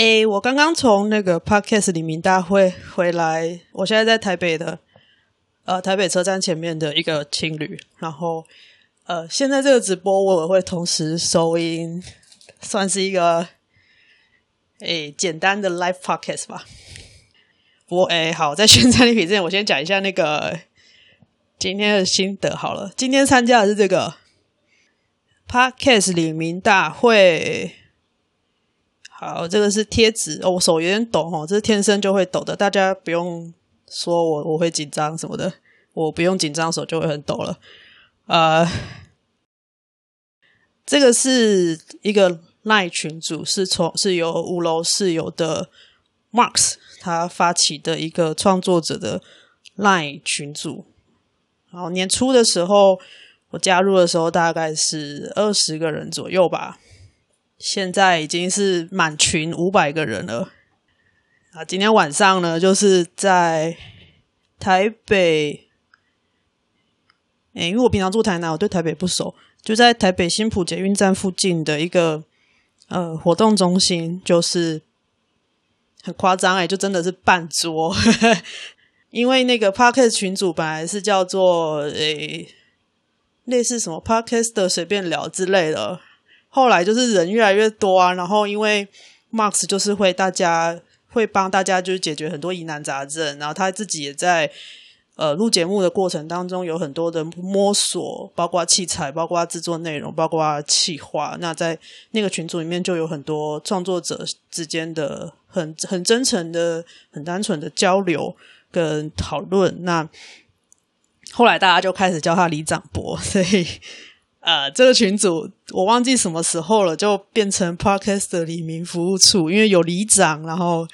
诶，我刚刚从那个 Podcast 里民大会回来，我现在在台北的，呃，台北车站前面的一个青旅，然后，呃，现在这个直播我也会同时收音，算是一个，诶，简单的 Live Podcast 吧。我，诶，好，在宣传礼品之前，我先讲一下那个今天的心得好了。今天参加的是这个 Podcast 里明大会。好，这个是贴纸哦，我手有点抖哦，这是天生就会抖的，大家不用说我我会紧张什么的，我不用紧张手就会很抖了。呃，这个是一个 LINE 群组，是从是由五楼室友的 Marks 他发起的一个创作者的 LINE 群组。然后年初的时候我加入的时候大概是二十个人左右吧。现在已经是满群五百个人了啊！今天晚上呢，就是在台北，诶，因为我平常住台南，我对台北不熟，就在台北新埔捷运站附近的一个呃活动中心，就是很夸张诶，就真的是半桌，因为那个 Podcast 群组本来是叫做诶类似什么 Podcast 的随便聊之类的。后来就是人越来越多啊，然后因为 Max 就是会大家会帮大家就是解决很多疑难杂症，然后他自己也在呃录节目的过程当中有很多的摸索，包括器材，包括制作内容，包括企划。那在那个群组里面就有很多创作者之间的很很真诚的、很单纯的交流跟讨论。那后来大家就开始叫他李长博，所以。呃，这个群组我忘记什么时候了，就变成 Podcast 的里民服务处，因为有里长，然后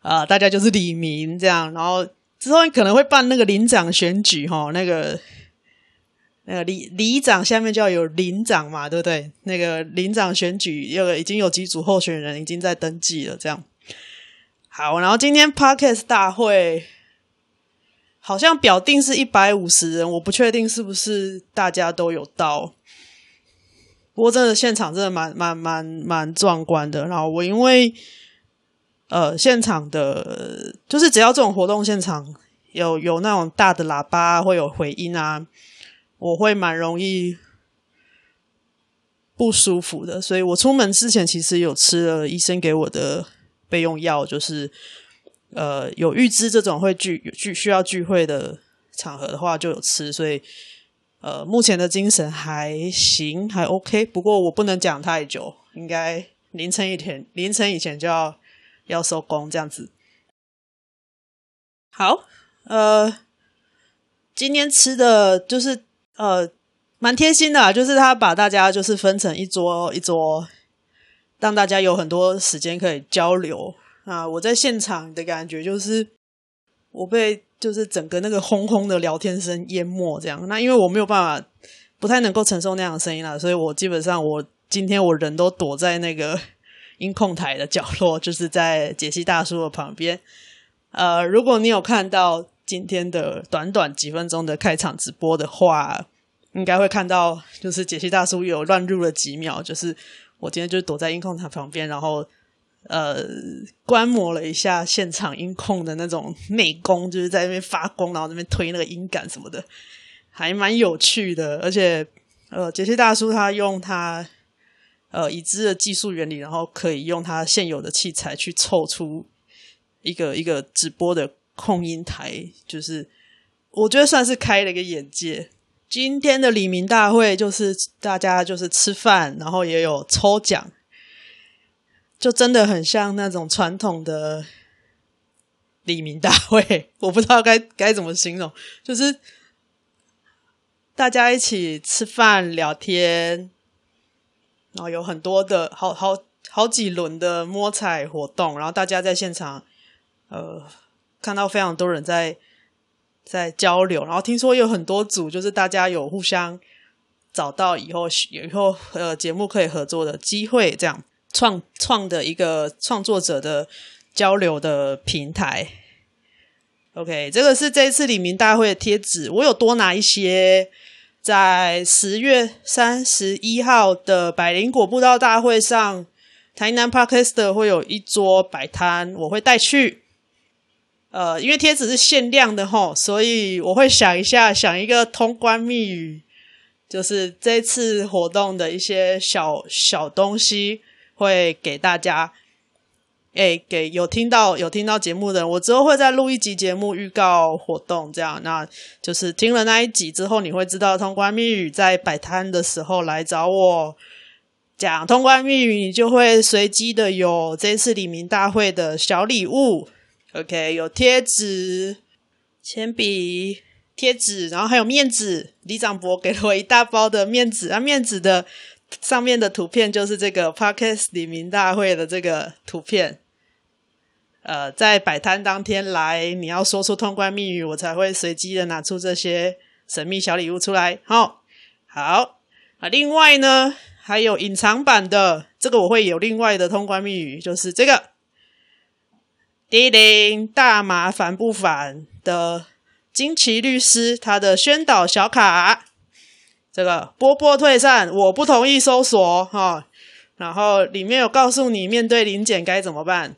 呃，大家就是李明这样，然后之后可能会办那个领长选举哈，那个那个里里长下面就要有领长嘛，对不对？那个领长选举又已经有几组候选人已经在登记了，这样好，然后今天 Podcast 大会。好像表定是一百五十人，我不确定是不是大家都有到。不过真的现场真的蛮蛮蛮蛮壮观的。然后我因为呃现场的，就是只要这种活动现场有有那种大的喇叭会有回音啊，我会蛮容易不舒服的。所以我出门之前其实有吃了医生给我的备用药，就是。呃，有预知这种会聚聚需要聚会的场合的话，就有吃，所以呃，目前的精神还行，还 OK。不过我不能讲太久，应该凌晨一点，凌晨以前就要要收工这样子。好，呃，今天吃的就是呃蛮贴心的啊，就是他把大家就是分成一桌一桌，让大家有很多时间可以交流。啊！我在现场的感觉就是，我被就是整个那个轰轰的聊天声淹没这样。那因为我没有办法，不太能够承受那样的声音了，所以我基本上我今天我人都躲在那个 音控台的角落，就是在解析大叔的旁边。呃，如果你有看到今天的短短几分钟的开场直播的话，应该会看到就是解析大叔有乱入了几秒，就是我今天就躲在音控台旁边，然后。呃，观摩了一下现场音控的那种内功，就是在那边发光，然后那边推那个音感什么的，还蛮有趣的。而且，呃，杰西大叔他用他呃已知的技术原理，然后可以用他现有的器材去凑出一个一个直播的控音台，就是我觉得算是开了一个眼界。今天的李明大会就是大家就是吃饭，然后也有抽奖。就真的很像那种传统的里民大会，我不知道该该怎么形容，就是大家一起吃饭聊天，然后有很多的好好好几轮的摸彩活动，然后大家在现场，呃，看到非常多人在在交流，然后听说有很多组，就是大家有互相找到以后以后呃节目可以合作的机会，这样。创创的一个创作者的交流的平台，OK，这个是这一次李民大会的贴纸，我有多拿一些，在十月三十一号的百灵果布道大会上台南 Podcast 会有一桌摆摊，我会带去。呃，因为贴纸是限量的齁，所以我会想一下，想一个通关密语，就是这次活动的一些小小东西，会给大家。诶，给有听到有听到节目的人，我之后会再录一集节目预告活动，这样，那就是听了那一集之后，你会知道通关密语，在摆摊的时候来找我讲通关密语，你就会随机的有这次李明大会的小礼物。OK，有贴纸、铅笔、贴纸，然后还有面纸。李长博给了我一大包的面纸，啊，面纸的上面的图片就是这个 Podcast 里民大会的这个图片。呃，在摆摊当天来，你要说出通关密语，我才会随机的拿出这些神秘小礼物出来。好，好啊。另外呢，还有隐藏版的，这个我会有另外的通关密语，就是这个。叮叮，大麻烦不烦的金奇律师，他的宣导小卡，这个波波退散，我不同意搜索哈、然后里面有告诉你面对临检该怎么办。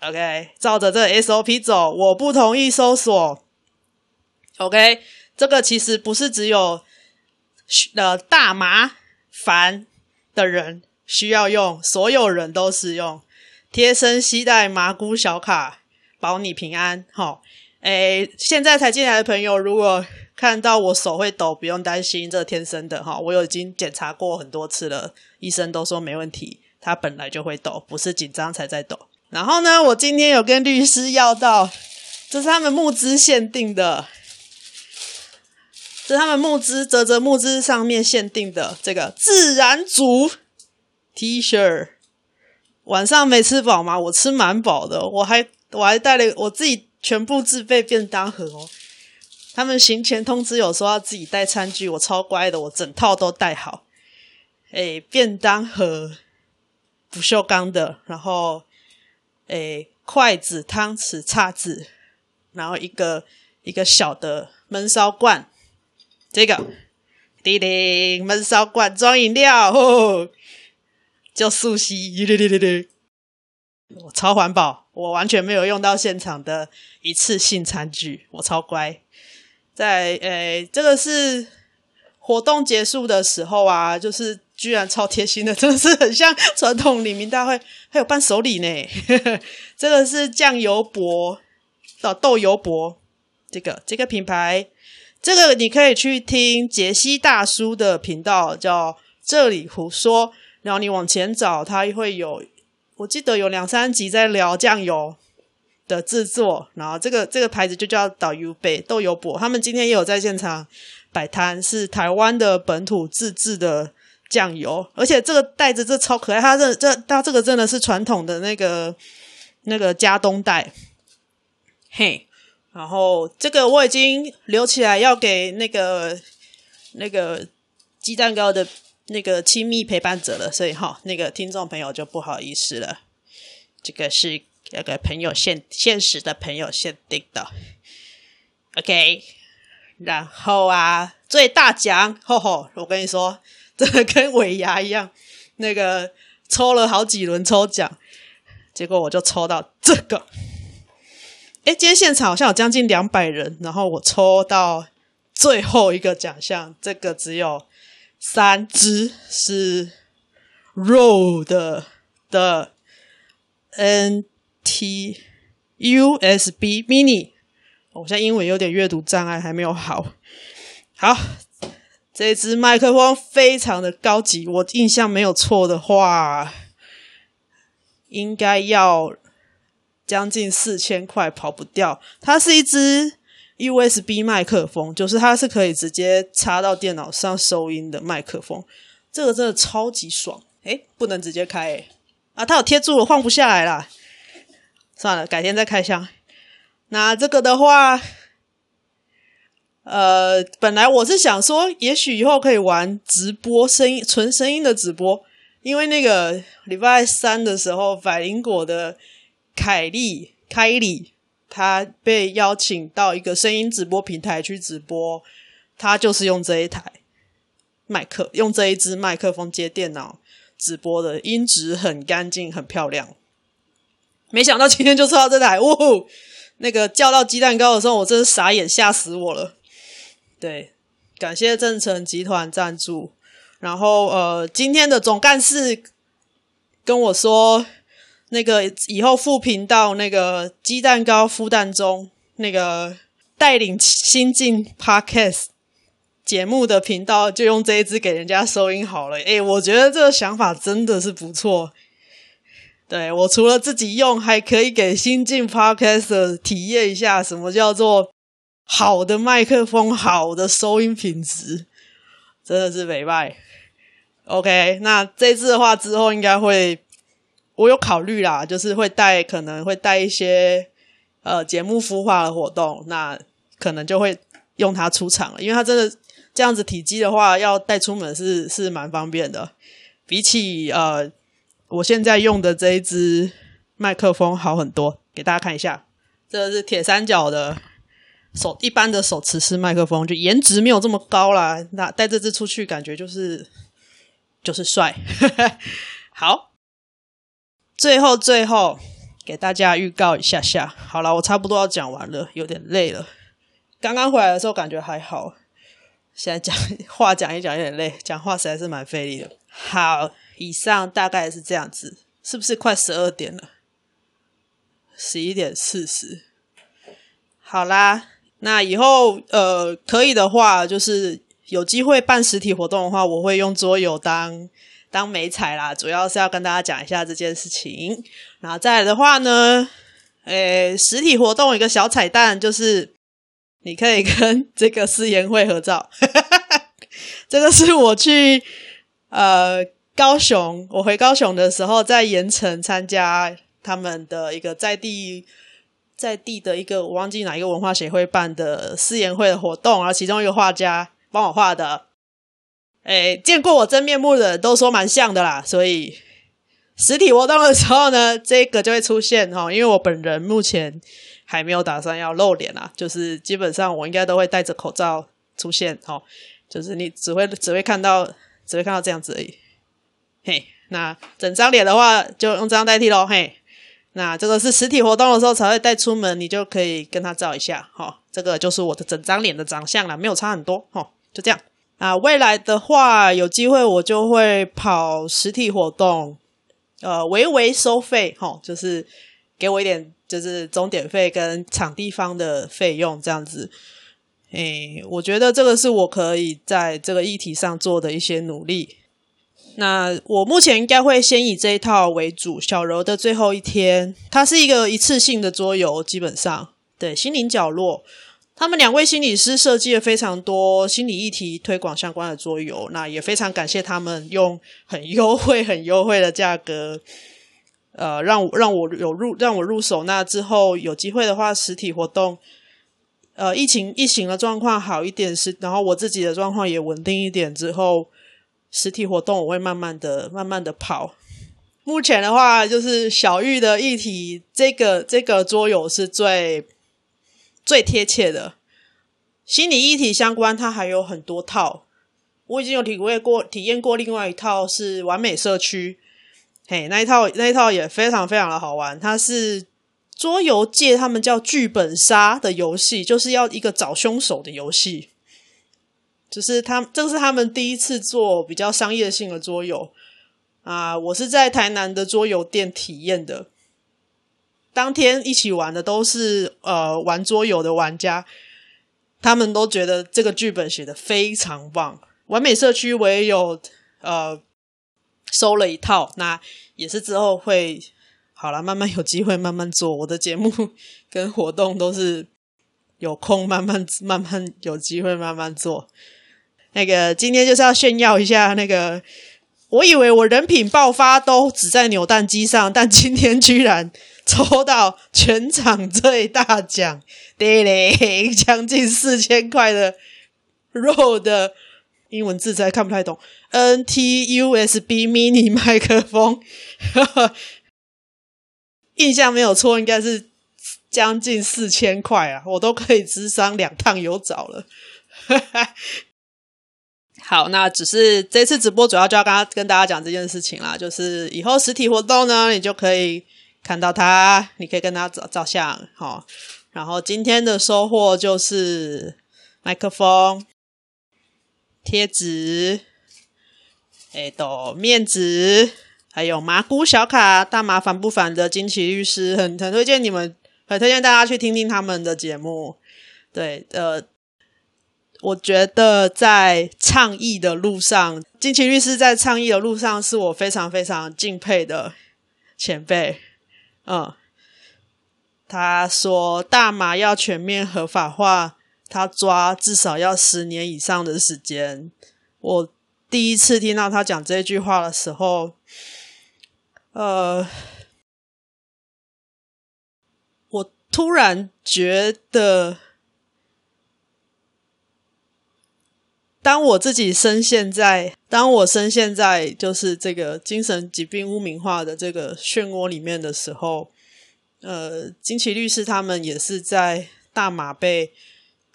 OK，照着这个 SOP 走，我不同意搜索。OK，这个其实不是只有呃大麻烦的人需要用，所有人都适用。贴身携带麻姑小卡，保你平安。齁，诶，现在才进来的朋友，如果看到我手会抖，不用担心，这天生的哈。我有已经检查过很多次了，医生都说没问题，他本来就会抖，不是紧张才在抖。然后呢，我今天有跟律师要到，这是他们募资限定的，这是他们募资泽泽募资上面限定的这个自然组 T 恤。晚上没吃饱吗？我吃蛮饱的，我还我还带了我自己全部自备便当盒哦。他们行前通知有说要自己带餐具，我超乖的，我整套都带好。诶，便当盒不锈钢的，然后诶，筷子、汤匙、叉子，然后一个一个小的闷烧罐，这个叮叮闷烧罐装饮料。呵呵叫素西，对对对对，我超环保，我完全没有用到现场的一次性餐具，我超乖。在诶，这个是活动结束的时候啊，就是居然超贴心的，真的是很像传统礼明大会，还有伴手礼呢。这个是酱油伯的豆油伯，这个这个品牌，这个你可以去听杰西大叔的频道，叫这里胡说。然后你往前找，它会有，我记得有两三集在聊酱油的制作。然后这个这个牌子就叫导游北豆油博，他们今天也有在现场摆摊，是台湾的本土自制的酱油，而且这个袋子这超可爱，它这这它这个真的是传统的那个那个加东袋，嘿。然后这个我已经留起来要给那个那个鸡蛋糕的。那个亲密陪伴者了，所以哈，那个听众朋友就不好意思了。这个是那个朋友限限时的朋友限定的，OK。然后啊，最大奖，吼吼，我跟你说，这个跟尾牙一样，那个抽了好几轮抽奖，结果我就抽到这个。诶，今天现场好像有将近两百人，然后我抽到最后一个奖项，这个只有。三只是 Rode 的 NT USB Mini，我现在英文有点阅读障碍，还没有好。好，这支麦克风非常的高级，我印象没有错的话，应该要将近四千块，跑不掉。它是一支。USB 麦克风就是它是可以直接插到电脑上收音的麦克风，这个真的超级爽。诶，不能直接开诶啊，它有贴住了，放不下来啦。算了，改天再开箱。那这个的话，呃，本来我是想说，也许以后可以玩直播声音，纯声音的直播，因为那个礼拜三的时候，百灵果的凯莉凯莉。他被邀请到一个声音直播平台去直播，他就是用这一台麦克，用这一支麦克风接电脑直播的，音质很干净，很漂亮。没想到今天就抽到这台，呜呼！那个叫到鸡蛋糕的时候，我真是傻眼，吓死我了。对，感谢正成集团赞助。然后呃，今天的总干事跟我说，那个以后副频道那个鸡蛋糕孵蛋中那个带领新进 Podcast 节目的频道，就用这一支给人家收音好了。诶，我觉得这个想法真的是不错。对，我除了自己用，还可以给新进 Podcaster 体验一下什么叫做好的麦克风、好的收音品质，真的是美败。OK，那这次的话之后应该会，我有考虑啦，就是会带，可能会带一些呃节目孵化的活动，那可能就会用它出场了，因为它真的这样子体积的话，要带出门是是蛮方便的，比起呃。我现在用的这一支麦克风好很多，给大家看一下，这是铁三角的手一般的手持式麦克风，就颜值没有这么高啦。那带这支出去，感觉就是就是帅。好，最后最后给大家预告一下下，好了，我差不多要讲完了，有点累了。刚刚回来的时候感觉还好，现在讲话讲一讲有点累，讲话实在是蛮费力的。好。以上大概是这样子，是不是快十二点了？十一点四十。好啦，那以后呃可以的话，就是有机会办实体活动的话，我会用桌游当当美彩啦。主要是要跟大家讲一下这件事情。然后再来的话呢，诶，实体活动一个小彩蛋，就是你可以跟 这个思妍会合照。这个是我去呃。高雄，我回高雄的时候，在盐城参加他们的一个在地在地的一个我忘记哪一个文化协会办的思妍会的活动，然后其中一个画家帮我画的，诶，见过我真面目的都说蛮像的啦，所以实体活动的时候呢，这个就会出现哈，因为我本人目前还没有打算要露脸啦，就是基本上我应该都会戴着口罩出现哈，就是你只会只会看到只会看到这样子而已。嘿，那整张脸的话就用这样代替喽。嘿，那这个是实体活动的时候才会带出门，你就可以跟他照一下。哈、哦，这个就是我的整张脸的长相啦，没有差很多。哈、哦，就这样。啊，未来的话有机会我就会跑实体活动，呃，微微收费。哈、就是给我一点就是终点费跟场地方的费用这样子。诶，我觉得这个是我可以在这个议题上做的一些努力。那我目前应该会先以这一套为主，小柔的最后一天，它是一个一次性的桌游，基本上对心灵角落，他们两位心理师设计了非常多心理议题推广相关的桌游，那也非常感谢他们用很优惠、很优惠的价格，呃，让我让我有入让我入手。那之后有机会的话，实体活动，呃，疫情疫情的状况好一点是，然后我自己的状况也稳定一点之后。实体活动我会慢慢的、慢慢的跑。目前的话，就是小玉的议题，这个这个桌游是最最贴切的。心理议题相关，它还有很多套。我已经有体会过、体验过另外一套是完美社区，嘿，那一套那一套也非常非常的好玩。它是桌游界他们叫剧本杀的游戏，就是要一个找凶手的游戏。就是他，这是他们第一次做比较商业性的桌游啊！我是在台南的桌游店体验的，当天一起玩的都是呃玩桌游的玩家，他们都觉得这个剧本写得非常棒。完美社区我也有呃收了一套，那也是之后会好了，慢慢有机会慢慢做。我的节目跟活动都是有空慢慢慢慢有机会慢慢做。那个今天就是要炫耀一下那个，我以为我人品爆发都只在扭蛋机上，但今天居然抽到全场最大奖，对嘞，将近四千块的 RO 的英文字才看不太懂，NT-USB Mini 麦克风，印象没有错，应该是将近四千块啊，我都可以咨商两趟有找了，好，那只是这次直播主要就要跟跟大家讲这件事情啦，就是以后实体活动呢，你就可以看到他，你可以跟他照照相，好。然后今天的收获就是麦克风、贴纸、哎，都面纸，还有麻姑小卡，大麻烦不烦的菁琪律师，很很推荐你们，很推荐大家去听听他们的节目。对，呃。我觉得在倡议的路上，菁琪律师在倡议的路上是我非常非常敬佩的前辈。嗯，他说大麻要全面合法化，他抓至少要十年以上的时间。我第一次听到他讲这句话的时候，呃，我突然觉得。当我自己深陷在，当我深陷在就是这个精神疾病污名化的这个漩涡里面的时候，呃，菁琪律师他们也是在大麻被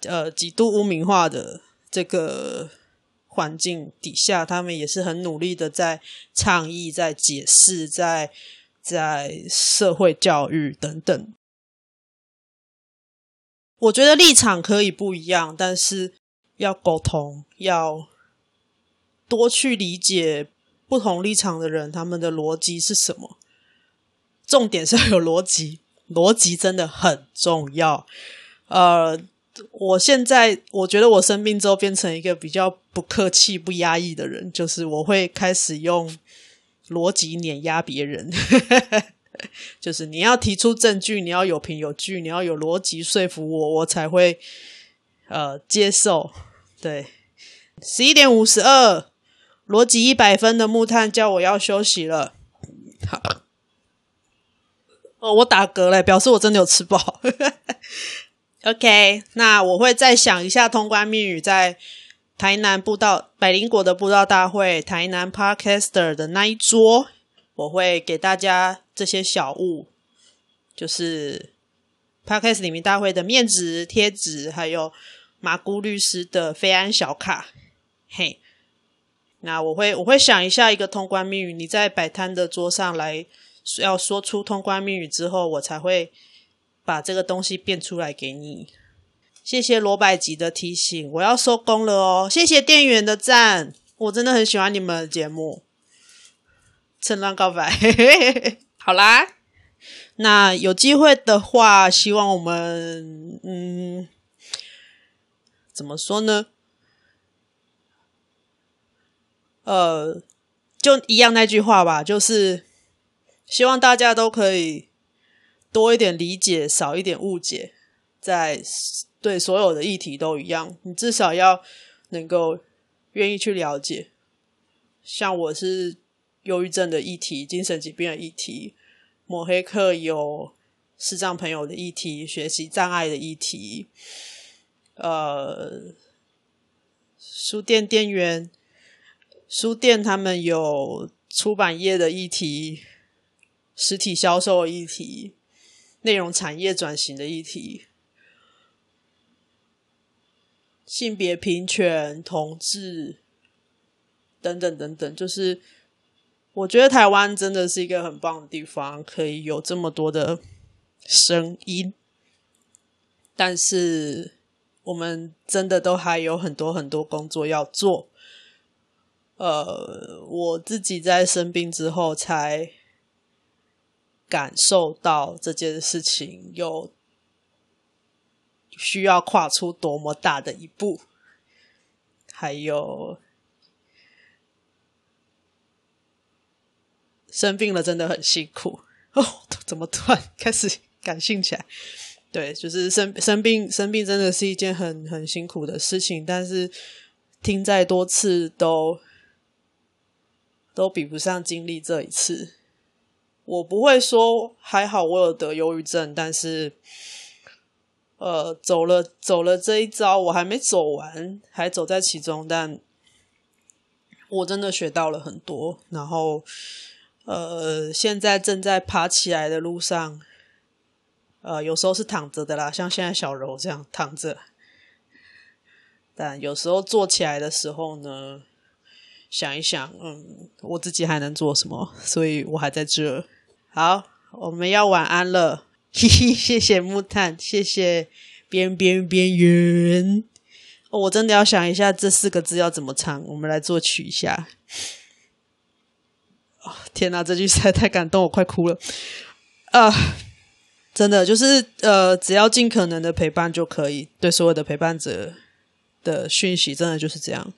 呃极度污名化的这个环境底下，他们也是很努力的在倡议、在解释、在在社会教育等等。我觉得立场可以不一样，但是。要沟通，要多去理解不同立场的人，他们的逻辑是什么。重点是要有逻辑，逻辑真的很重要。呃，我现在我觉得我生病之后变成一个比较不客气、不压抑的人，就是我会开始用逻辑碾压别人。就是你要提出证据，你要有凭有据，你要有逻辑说服我，我才会。呃，接受，对，十一点五十二，逻辑一百分的木炭叫我要休息了。好，哦，我打嗝了，表示我真的有吃饱。OK，那我会再想一下通关密语，在台南布道百灵果的布道大会，台南 Podcaster 的那一桌，我会给大家这些小物，就是 Podcast 里面大会的面纸、贴纸，还有。麻姑律师的菲安小卡，嘿，那我会我会想一下一个通关密语，你在摆摊的桌上来要说出通关密语之后，我才会把这个东西变出来给你。谢谢罗百吉的提醒，我要收工了哦。谢谢店员的赞，我真的很喜欢你们的节目。趁乱告白，好啦，那有机会的话，希望我们嗯。怎么说呢？呃，就一样那句话吧，就是希望大家都可以多一点理解，少一点误解，在对所有的议题都一样。你至少要能够愿意去了解。像我是忧郁症的议题、精神疾病的议题，抹黑客有视障朋友的议题、学习障碍的议题。呃，书店店员，书店他们有出版业的议题，实体销售的议题，内容产业转型的议题，性别平权、同志等等等等，就是我觉得台湾真的是一个很棒的地方，可以有这么多的声音，但是。我们真的都还有很多很多工作要做。呃，我自己在生病之后才感受到这件事情有需要跨出多么大的一步，还有生病了真的很辛苦 哦。怎么突然开始感性起来？对，就是生生病，生病真的是一件很很辛苦的事情。但是听再多次都都比不上经历这一次。我不会说还好我有得忧郁症，但是呃，走了走了这一遭，我还没走完，还走在其中。但我真的学到了很多，然后呃，现在正在爬起来的路上。呃，有时候是躺着的啦，像现在小柔这样躺着，但有时候做起来的时候呢，想一想，嗯，我自己还能做什么？所以我还在这。好，我们要晚安了，嘿嘿，谢谢木炭，谢谢边边边缘。哦，我真的要想一下这四个字要怎么唱，我们来作曲一下。哦，天哪，这句实在太感动，我快哭了。啊，真的就是呃，只要尽可能的陪伴就可以。对所有的陪伴者的讯息，真的就是这样。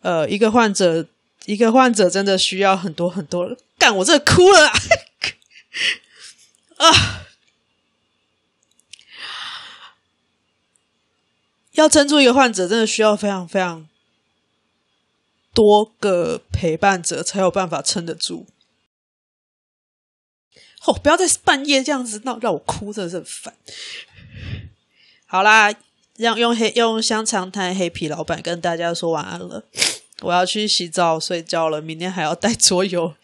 呃，一个患者，一个患者真的需要很多很多。干，我真的哭了 啊！要撑住一个患者，真的需要非常非常多个陪伴者才有办法撑得住。哦，不要在半夜这样子闹，让我哭，真的是很烦。好啦，让用黑用香肠摊黑皮老板跟大家说晚安了。我要去洗澡睡觉了，明天还要带桌游，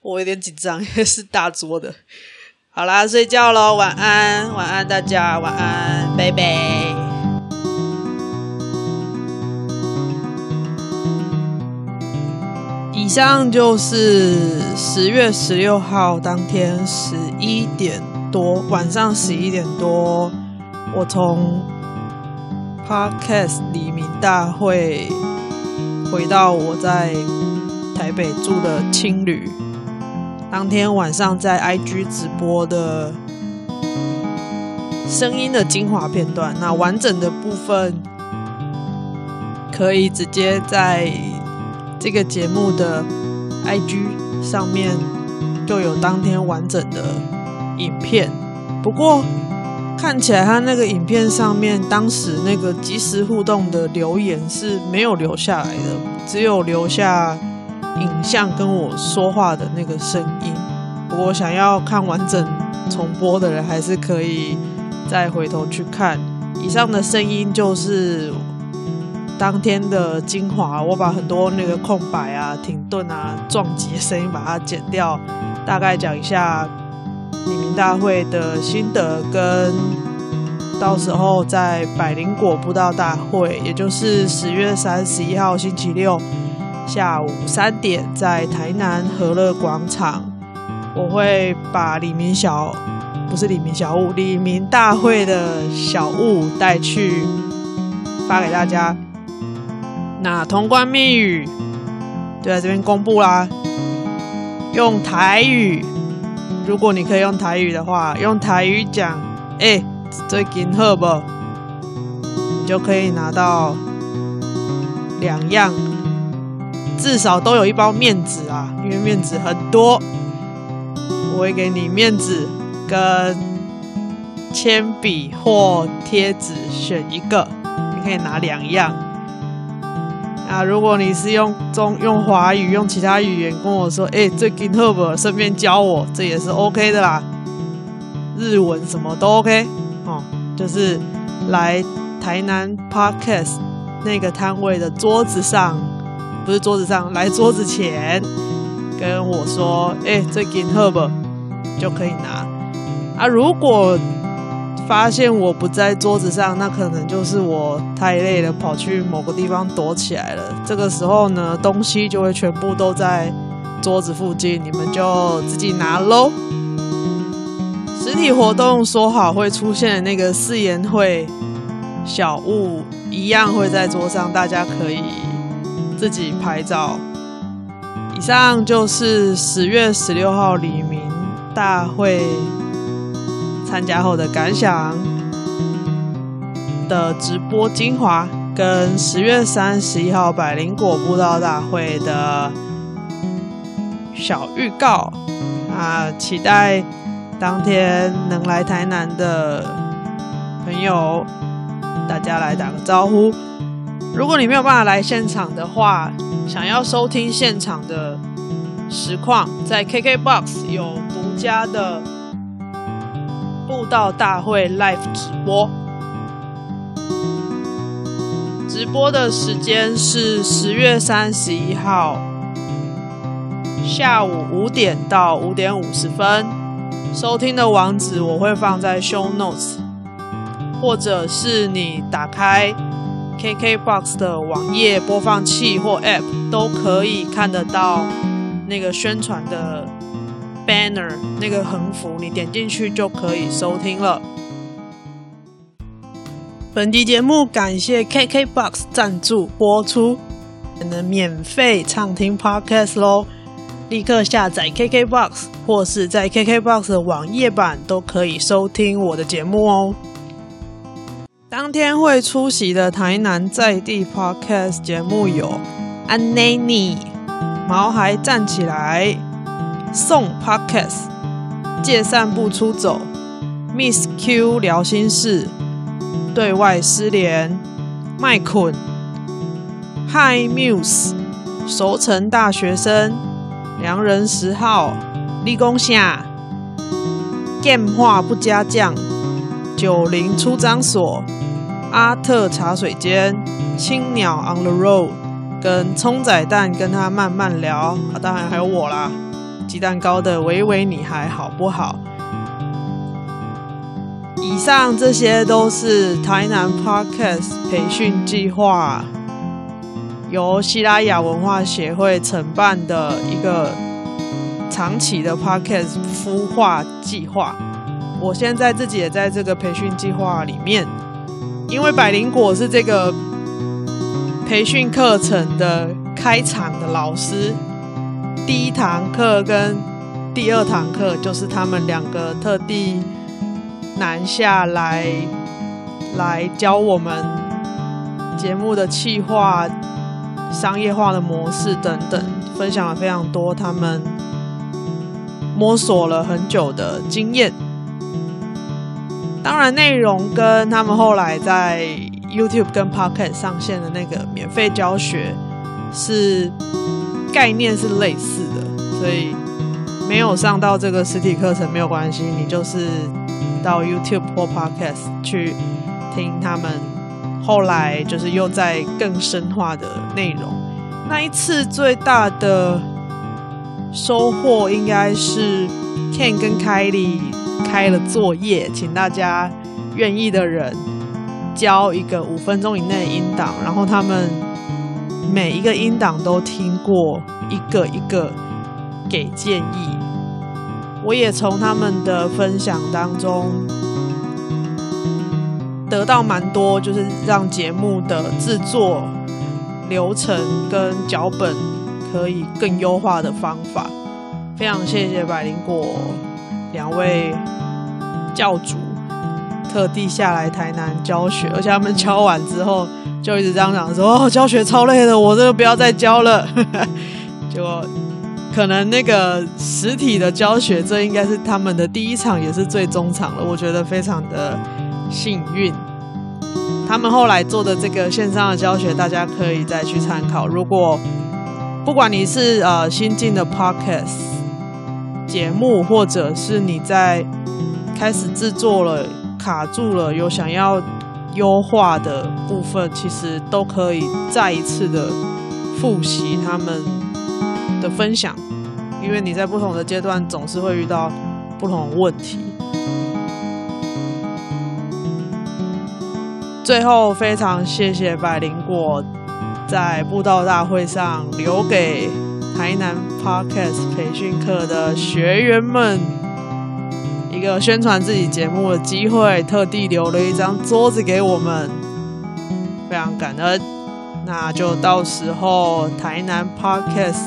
我有点紧张，因 为是大桌的。好啦，睡觉喽，晚安，晚安大家，晚安，拜拜。以上就是十月十六号当天十一点多，晚上十一点多，我从 Podcast 黎明大会回到我在台北住的青旅，当天晚上在 IG 直播的声音的精华片段，那完整的部分可以直接在。这个节目的 IG 上面就有当天完整的影片，不过看起来他那个影片上面当时那个即时互动的留言是没有留下来的，只有留下影像跟我说话的那个声音。不过想要看完整重播的人，还是可以再回头去看。以上的声音就是。当天的精华，我把很多那个空白啊、停顿啊、撞击声音把它剪掉，大概讲一下李明大会的心得，跟到时候在百灵果布道大会，也就是十月三十一号星期六下午三点，在台南和乐广场，我会把李明小不是李明小物，李明大会的小物带去发给大家。那通关密语就在这边公布啦。用台语，如果你可以用台语的话，用台语讲，哎、最近好不？你就可以拿到两样，至少都有一包面纸啊，因为面纸很多。我会给你面纸跟铅笔或贴纸选一个，你可以拿两样。啊，如果你是用中用华语用其他语言跟我说，哎，最近好不？顺便教我，这也是 OK 的啦。日文什么都 OK 哦，就是来台南 Podcast 那个摊位的桌子上，不是桌子上，来桌子前跟我说，哎，最近好不？就可以拿。啊，如果发现我不在桌子上，那可能就是我太累了，跑去某个地方躲起来了。这个时候呢，东西就会全部都在桌子附近，你们就自己拿喽。实体活动说好会出现的那个誓言会小物，一样会在桌上，大家可以自己拍照。以上就是十月十六号黎明大会。参加后的感想的直播精华，跟十月三十一号百灵果布道大会的小预告啊，期待当天能来台南的朋友，大家来打个招呼。如果你没有办法来现场的话，想要收听现场的实况，在 KKBOX 有独家的。悟道大会 Live 直播，直播的时间是十月三十一号下午五点到五点五十分。收听的网址我会放在 Show Notes，或者是你打开 KKBOX 的网页播放器或 App 都可以看得到那个宣传的 banner，那个横幅，你点进去就可以收听了。本期节目感谢 KKBOX 赞助播出，能免费畅听 Podcast 喽！立刻下载 KKBOX，或是在 KKBOX 的网页版都可以收听我的节目哦。当天会出席的台南在地 Podcast 节目有安内尼、毛孩站起来、送 Podcast、借散步出走、Miss Q 聊心事、对外失联、麦捆、Hi Muse、熟成大学生。良人十号，立功下电话不加酱，九零出张所，阿特茶水间，青鸟 on the road，跟葱仔蛋跟他慢慢聊，啊，当然还有我啦，蛋糕的维维你还好不好？以上这些都是台南 Podcast 培训计划。由西拉雅文化协会承办的一个长期的 Podcast 孵化计划，我现在自己也在这个培训计划里面。因为百灵果是这个培训课程的开场的老师，第一堂课跟第二堂课就是他们两个特地南下来来教我们节目的企划。商业化的模式等等，分享了非常多他们摸索了很久的经验。当然，内容跟他们后来在 YouTube 跟 Podcast 上线的那个免费教学是概念是类似的，所以没有上到这个实体课程没有关系，你就是到 YouTube 或 Podcast 去听他们。后来就是又在更深化的内容。那一次最大的收获应该是 Ken 跟 Kylie 开了作业，请大家愿意的人交一个五分钟以内的音档，然后他们每一个音档都听过，一个一个给建议。我也从他们的分享当中。得到蛮多，就是让节目的制作流程跟脚本可以更优化的方法。非常谢谢百灵果两位教主特地下来台南教学，而且他们教完之后就一直这样讲说：“哦，教学超累的，我这个不要再教了。”结果可能那个实体的教学，这应该是他们的第一场，也是最终场了。我觉得非常的。幸运，他们后来做的这个线上的教学，大家可以再去参考。如果不管你是呃新进的 Podcast 节目，或者是你在开始制作了卡住了，有想要优化的部分，其实都可以再一次的复习他们的分享，因为你在不同的阶段总是会遇到不同的问题。最后，非常谢谢百灵果在布道大会上留给台南 Podcast 培训课的学员们一个宣传自己节目的机会，特地留了一张桌子给我们，非常感恩。那就到时候台南 Podcast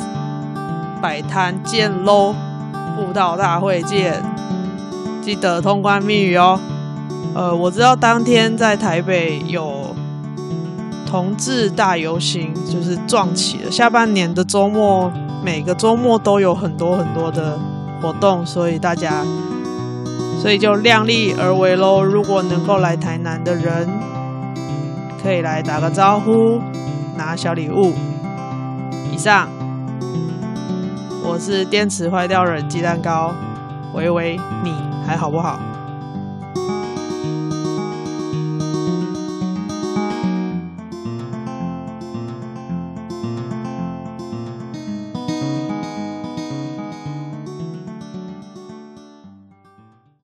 摆摊见喽，布道大会见，记得通关密语哦。呃，我知道当天在台北有同志大游行，就是撞起了。下半年的周末，每个周末都有很多很多的活动，所以大家，所以就量力而为喽。如果能够来台南的人，可以来打个招呼，拿小礼物。以上，我是电池坏掉人鸡蛋糕，维维，你还好不好？